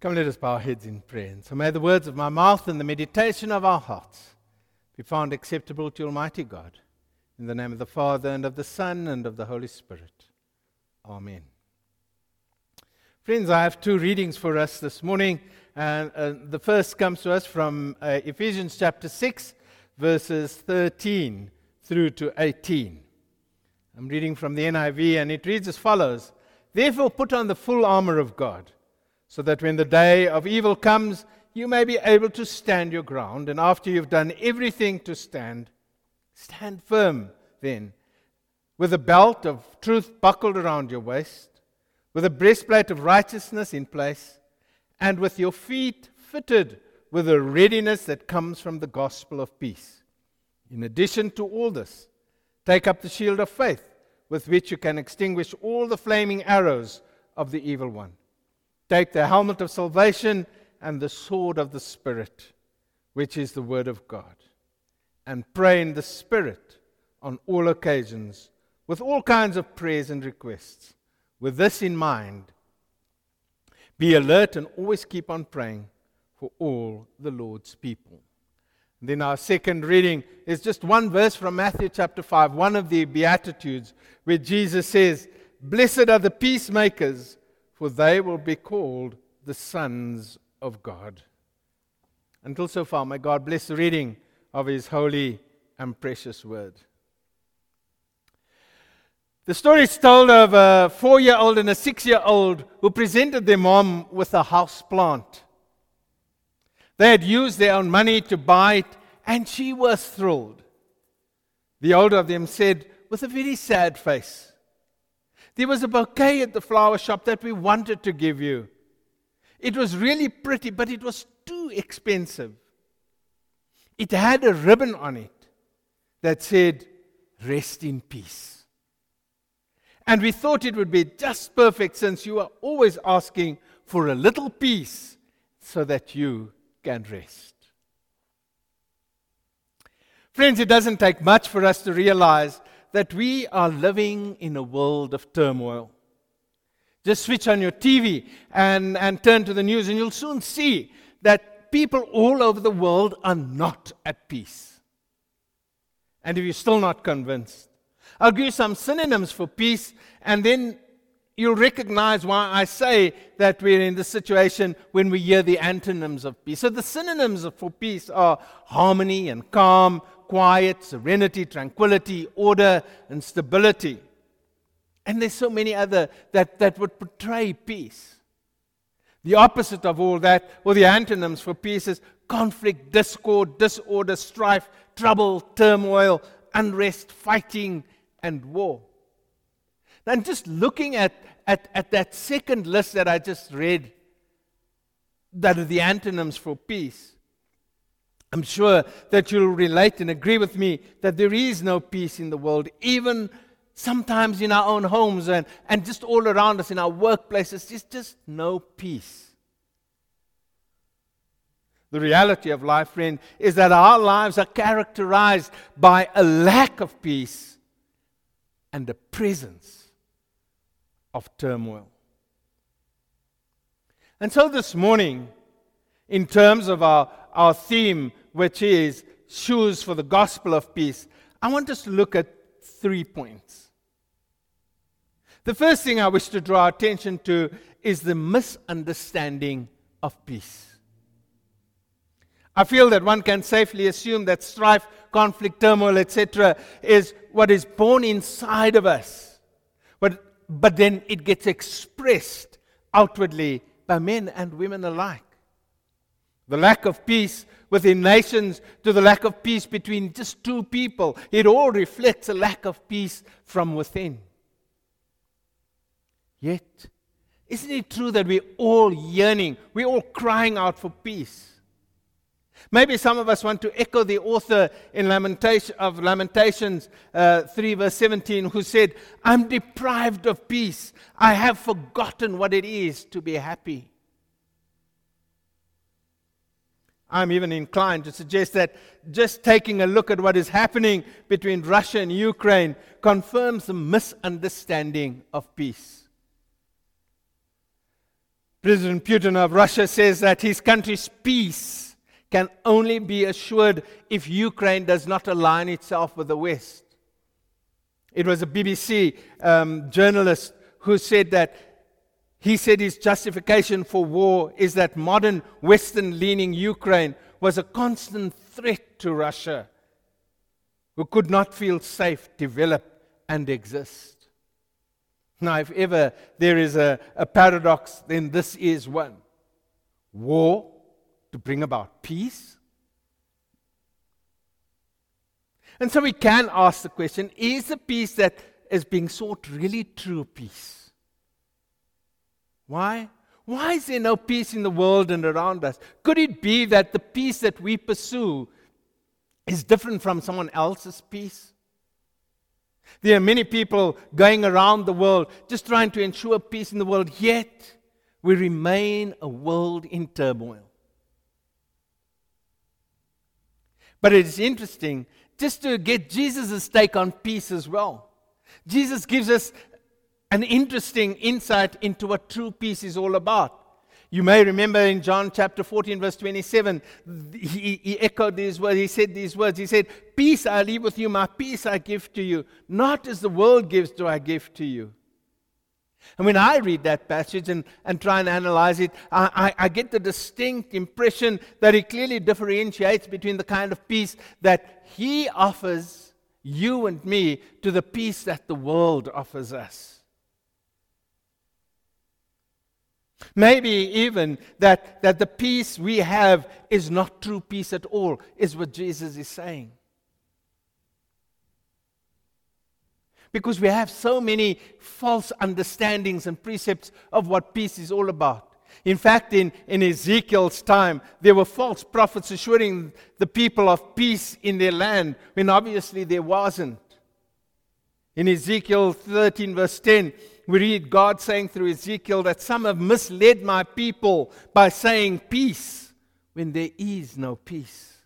Come, let us bow our heads in prayer. And so may the words of my mouth and the meditation of our hearts be found acceptable to Almighty God. In the name of the Father, and of the Son, and of the Holy Spirit. Amen. Friends, I have two readings for us this morning. And uh, the first comes to us from uh, Ephesians chapter 6, verses 13 through to 18. I'm reading from the NIV, and it reads as follows Therefore, put on the full armor of God, so that when the day of evil comes, you may be able to stand your ground, and after you've done everything to stand, stand firm then, with a belt of truth buckled around your waist, with a breastplate of righteousness in place, and with your feet fitted with the readiness that comes from the gospel of peace. In addition to all this, take up the shield of faith, with which you can extinguish all the flaming arrows of the evil one. Take the helmet of salvation and the sword of the Spirit, which is the Word of God, and pray in the Spirit on all occasions with all kinds of prayers and requests. With this in mind, be alert and always keep on praying for all the Lord's people. Then our second reading is just one verse from Matthew chapter 5, one of the Beatitudes, where Jesus says, Blessed are the peacemakers for they will be called the sons of God. Until so far, may God bless the reading of His holy and precious word. The story is told of a four year old and a six year old who presented their mom with a house plant. They had used their own money to buy it, and she was thrilled. The older of them said, with a very sad face, there was a bouquet at the flower shop that we wanted to give you. It was really pretty, but it was too expensive. It had a ribbon on it that said, Rest in peace. And we thought it would be just perfect since you are always asking for a little peace so that you can rest. Friends, it doesn't take much for us to realize that we are living in a world of turmoil. Just switch on your TV and, and turn to the news, and you'll soon see that people all over the world are not at peace. And if you're still not convinced, I'll give you some synonyms for peace, and then you'll recognize why I say that we're in this situation when we hear the antonyms of peace. So the synonyms for peace are harmony and calm, quiet, serenity, tranquility, order, and stability. And there's so many other that, that would portray peace. The opposite of all that, or the antonyms for peace, is conflict, discord, disorder, strife, trouble, turmoil, unrest, fighting, and war. And just looking at, at, at that second list that I just read, that are the antonyms for peace, I'm sure that you'll relate and agree with me that there is no peace in the world, even sometimes in our own homes and, and just all around us in our workplaces. There's just no peace. The reality of life, friend, is that our lives are characterized by a lack of peace and the presence of turmoil. And so this morning, in terms of our, our theme, which is shoes for the gospel of peace, I want us to look at three points. The first thing I wish to draw attention to is the misunderstanding of peace. I feel that one can safely assume that strife, conflict, turmoil, etc., is what is born inside of us. But, but then it gets expressed outwardly by men and women alike. The lack of peace within nations to the lack of peace between just two people. It all reflects a lack of peace from within. Yet, isn't it true that we're all yearning, we're all crying out for peace? Maybe some of us want to echo the author in Lamentation, of Lamentations uh, 3, verse 17, who said, I'm deprived of peace. I have forgotten what it is to be happy. I'm even inclined to suggest that just taking a look at what is happening between Russia and Ukraine confirms the misunderstanding of peace. President Putin of Russia says that his country's peace can only be assured if Ukraine does not align itself with the West. It was a BBC um, journalist who said that he said his justification for war is that modern Western leaning Ukraine was a constant threat to Russia, who could not feel safe, develop, and exist. Now, if ever there is a, a paradox, then this is one war to bring about peace. And so we can ask the question is the peace that is being sought really true peace? Why? Why is there no peace in the world and around us? Could it be that the peace that we pursue is different from someone else's peace? There are many people going around the world just trying to ensure peace in the world, yet we remain a world in turmoil. But it is interesting just to get Jesus' take on peace as well. Jesus gives us an interesting insight into what true peace is all about. You may remember in John chapter 14, verse 27, he, he, echoed these words. He said these words. He said, Peace I leave with you, my peace I give to you. Not as the world gives, do I give to you. And when I read that passage and, and try and analyze it, I, I, I get the distinct impression that he clearly differentiates between the kind of peace that he offers you and me to the peace that the world offers us. Maybe even that, that the peace we have is not true peace at all, is what Jesus is saying. Because we have so many false understandings and precepts of what peace is all about. In fact, in, in Ezekiel's time, there were false prophets assuring the people of peace in their land when obviously there wasn't. In Ezekiel 13, verse 10, we read God saying through Ezekiel that some have misled my people by saying peace when there is no peace.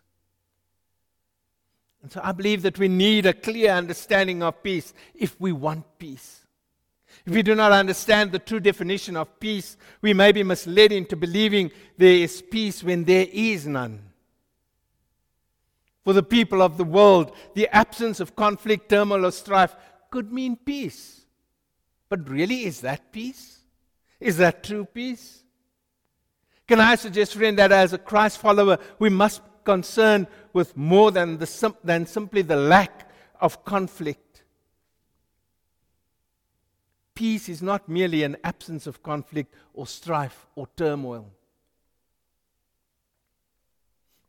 And so I believe that we need a clear understanding of peace if we want peace. If we do not understand the true definition of peace, we may be misled into believing there is peace when there is none. For the people of the world, the absence of conflict, turmoil, or strife could mean peace. But really, is that peace? Is that true peace? Can I suggest, friend, that as a Christ follower, we must be concerned with more than, the, than simply the lack of conflict? Peace is not merely an absence of conflict or strife or turmoil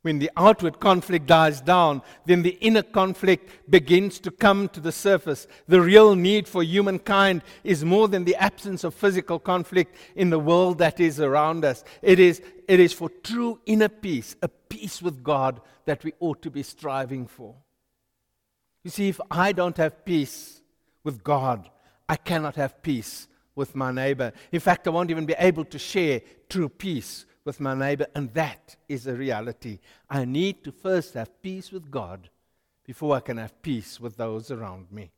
when the outward conflict dies down, then the inner conflict begins to come to the surface. The real need for humankind is more than the absence of physical conflict in the world that is around us. It is, it is for true inner peace, a peace with God that we ought to be striving for. You see, if I don't have peace with God, I cannot have peace with my neighbor. In fact, I won't even be able to share true peace with my neighbor, and that is a reality. I need to first have peace with God before I can have peace with those around me.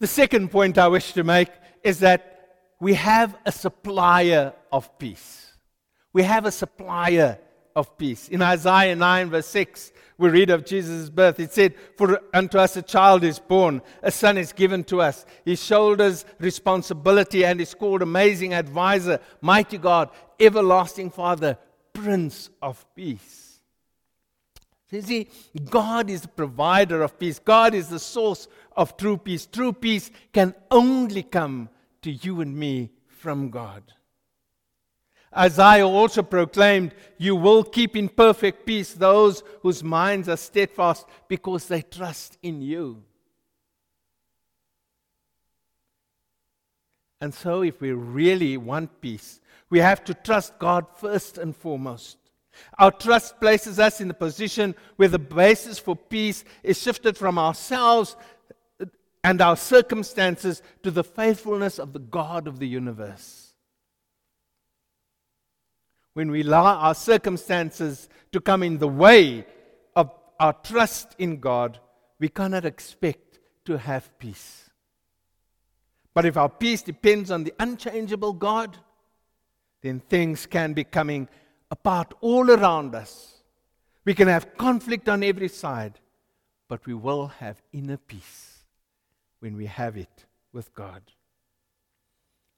The second point I wish to make is that we have a supplier of peace. We have a supplier of peace. In Isaiah 9, verse 6, we read of Jesus' birth. It said, For unto us a child is born, a son is given to us. He shoulders responsibility and is called Amazing Advisor, Mighty God, Everlasting Father, Prince of Peace. You see, God is the provider of peace. God is the source of true peace. True peace can only come to you and me from God. Isaiah also proclaimed, You will keep in perfect peace those whose minds are steadfast because they trust in you. And so, if we really want peace, we have to trust God first and foremost. Our trust places us in the position where the basis for peace is shifted from ourselves and our circumstances to the faithfulness of the God of the universe when we allow our circumstances to come in the way of our trust in God, we cannot expect to have peace. But if our peace depends on the unchangeable God, then things can be coming apart all around us. We can have conflict on every side, but we will have inner peace when we have it with God.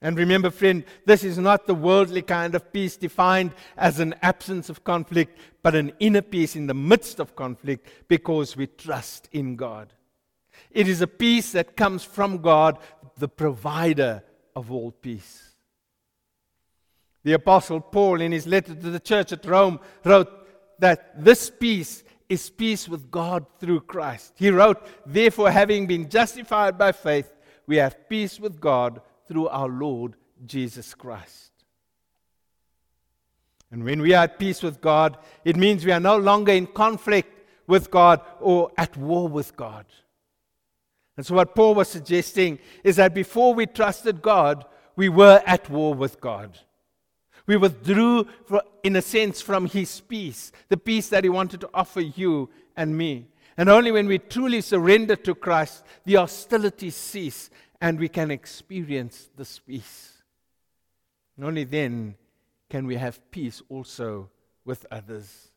And remember, friend, this is not the worldly kind of peace defined as an absence of conflict, but an inner peace in the midst of conflict because we trust in God. It is a peace that comes from God, the provider of all peace. The Apostle Paul, in his letter to the church at Rome, wrote that this peace is peace with God through Christ. He wrote, Therefore, having been justified by faith, we have peace with God through our Lord Jesus Christ. And when we are at peace with God, it means we are no longer in conflict with God or at war with God. And so, what Paul was suggesting is that before we trusted God, we were at war with God. We withdrew, in a sense, from His peace, the peace that He wanted to offer you and me. And only when we truly surrender to Christ, the hostilities cease and we can experience this peace. And only then can we have peace also with others.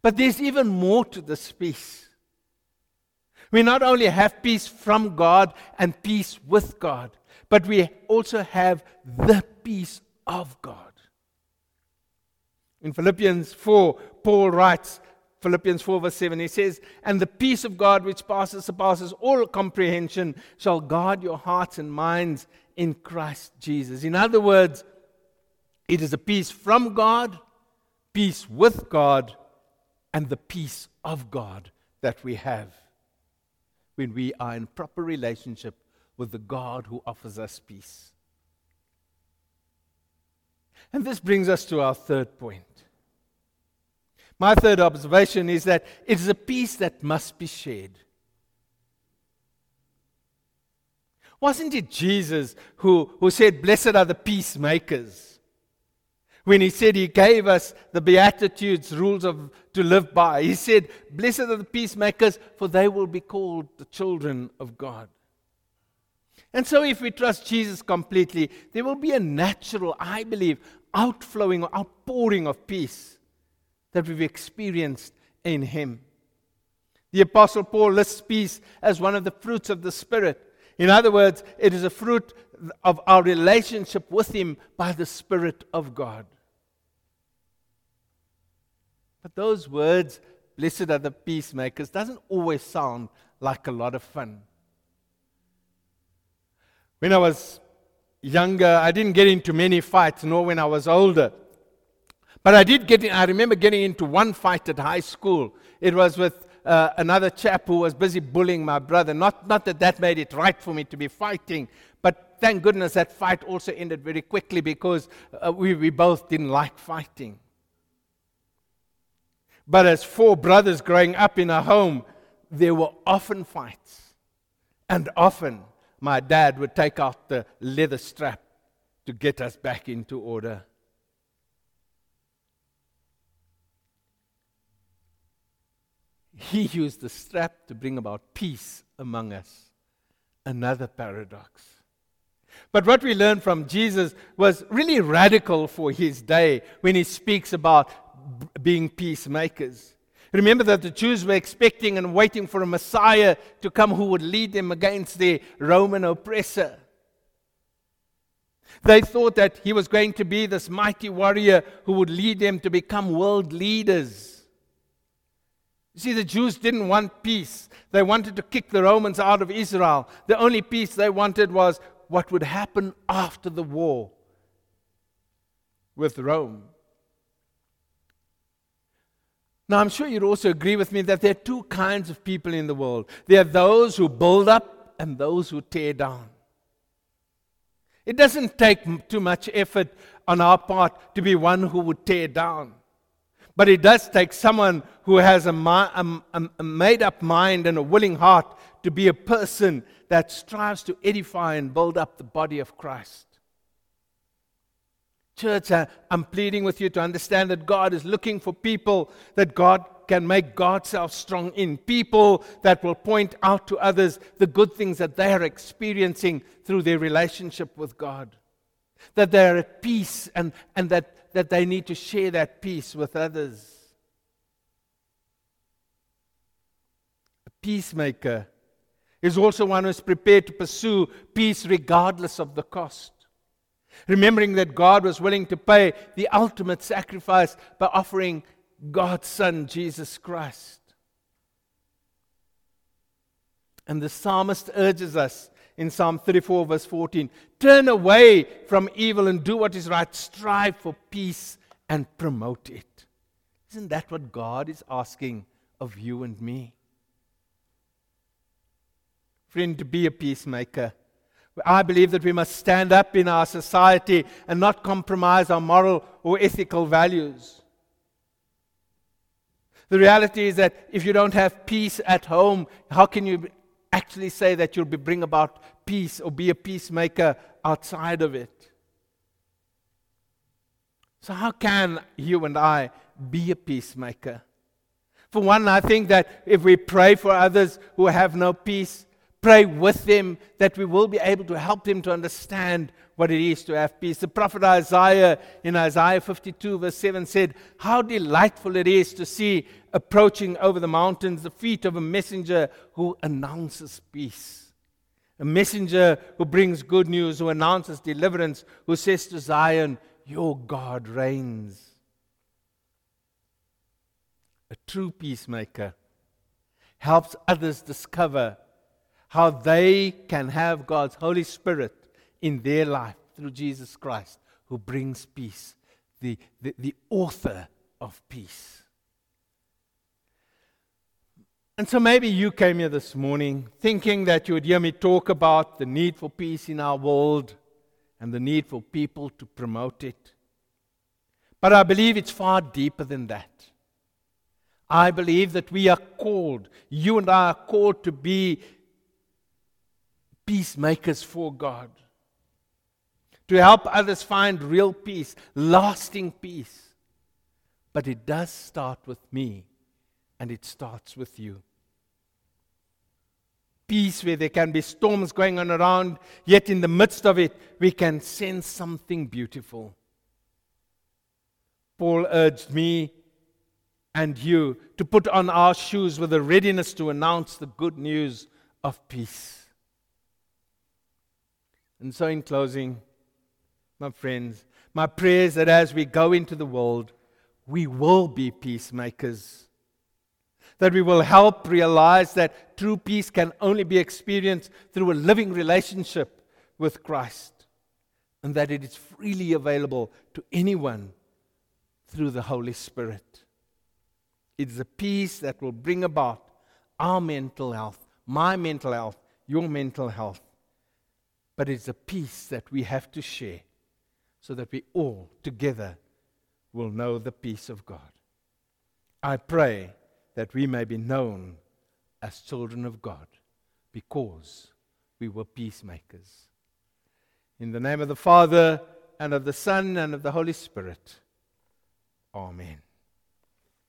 But there's even more to this peace. We not only have peace from God and peace with God, but we also have the peace of God. In Philippians 4, Paul writes, Philippians 4, verse 7, he says, And the peace of God, which passes, surpasses all comprehension, shall guard your hearts and minds in Christ Jesus. In other words, it is a peace from God, peace with God, and the peace of God that we have when we are in proper relationship with the God who offers us peace. And this brings us to our third point. My third observation is that it is a peace that must be shared. Wasn't it Jesus who, who said, Blessed are the peacemakers? When he said he gave us the Beatitudes, rules of, to live by, he said, Blessed are the peacemakers, for they will be called the children of God. And so, if we trust Jesus completely, there will be a natural, I believe, outflowing or outpouring of peace that we've experienced in Him. The Apostle Paul lists peace as one of the fruits of the Spirit. In other words, it is a fruit of our relationship with Him by the Spirit of God. But those words, blessed are the peacemakers, doesn't always sound like a lot of fun. When I was younger, I didn't get into many fights, nor when I was older. But I did get in, I remember getting into one fight at high school. It was with uh, another chap who was busy bullying my brother. Not, not that that made it right for me to be fighting, but thank goodness that fight also ended very quickly because uh, we, we both didn't like fighting. But as four brothers growing up in a home, there were often fights. And often my dad would take out the leather strap to get us back into order. He used the strap to bring about peace among us. Another paradox. But what we learned from Jesus was really radical for his day when he speaks about b- being peacemakers. Remember that the Jews were expecting and waiting for a Messiah to come who would lead them against their Roman oppressor. They thought that he was going to be this mighty warrior who would lead them to become world leaders. You see, the Jews didn't want peace. They wanted to kick the Romans out of Israel. The only peace they wanted was what would happen after the war with Rome. Now, I'm sure you'd also agree with me that there are two kinds of people in the world there are those who build up and those who tear down. It doesn't take too much effort on our part to be one who would tear down. But it does take someone who has a, a, a, made up mind and a willing heart to be a person that strives to edify and build up the body of Christ. Church, uh, I'm pleading with you to understand that God is looking for people that God can make God's self strong in. People that will point out to others the good things that they are experiencing through their relationship with God. That they are at peace and, and that, that they need to share that peace with others. A peacemaker is also one who is prepared to pursue peace regardless of the cost. Remembering that God was willing to pay the ultimate sacrifice by offering God's Son, Jesus Christ. And the psalmist urges us in Psalm 34, verse 14 turn away from evil and do what is right, strive for peace and promote it. Isn't that what God is asking of you and me? Friend, to be a peacemaker. I believe that we must stand up in our society and not compromise our moral or ethical values. The reality is that if you don't have peace at home, how can you actually say that you'll bring about peace or be a peacemaker outside of it? So, how can you and I be a peacemaker? For one, I think that if we pray for others who have no peace, pray with them that we will be able to help them to understand what it is to have peace. The prophet Isaiah in Isaiah 52, verse 7 said, How delightful it is to see approaching over the mountains the feet of a messenger who announces peace. A messenger who brings good news, who announces deliverance, who says to Zion, Your God reigns. A true peacemaker helps others discover how they can have God's Holy Spirit in their life through Jesus Christ, who brings peace, the, the, the author of peace. And so maybe you came here this morning thinking that you would hear me talk about the need for peace in our world and the need for people to promote it. But I believe it's far deeper than that. I believe that we are called, you and I are called to be peacemakers for God, to help others find real peace, lasting peace. But it does start with me, and it starts with you. Peace where there can be storms going on around, yet in the midst of it, we can sense something beautiful. Paul urged me and you to put on our shoes with a readiness to announce the good news of peace. And so, in closing, my friends, my prayer is that as we go into the world, we will be peacemakers. That we will help realize that true peace can only be experienced through a living relationship with Christ. And that it is freely available to anyone through the Holy Spirit. It is a peace that will bring about our mental health, my mental health, your mental health but it's a peace that we have to share so that we all together will know the peace of God. I pray that we may be known as children of God because we were peacemakers. In the name of the Father, and of the Son, and of the Holy Spirit. Amen.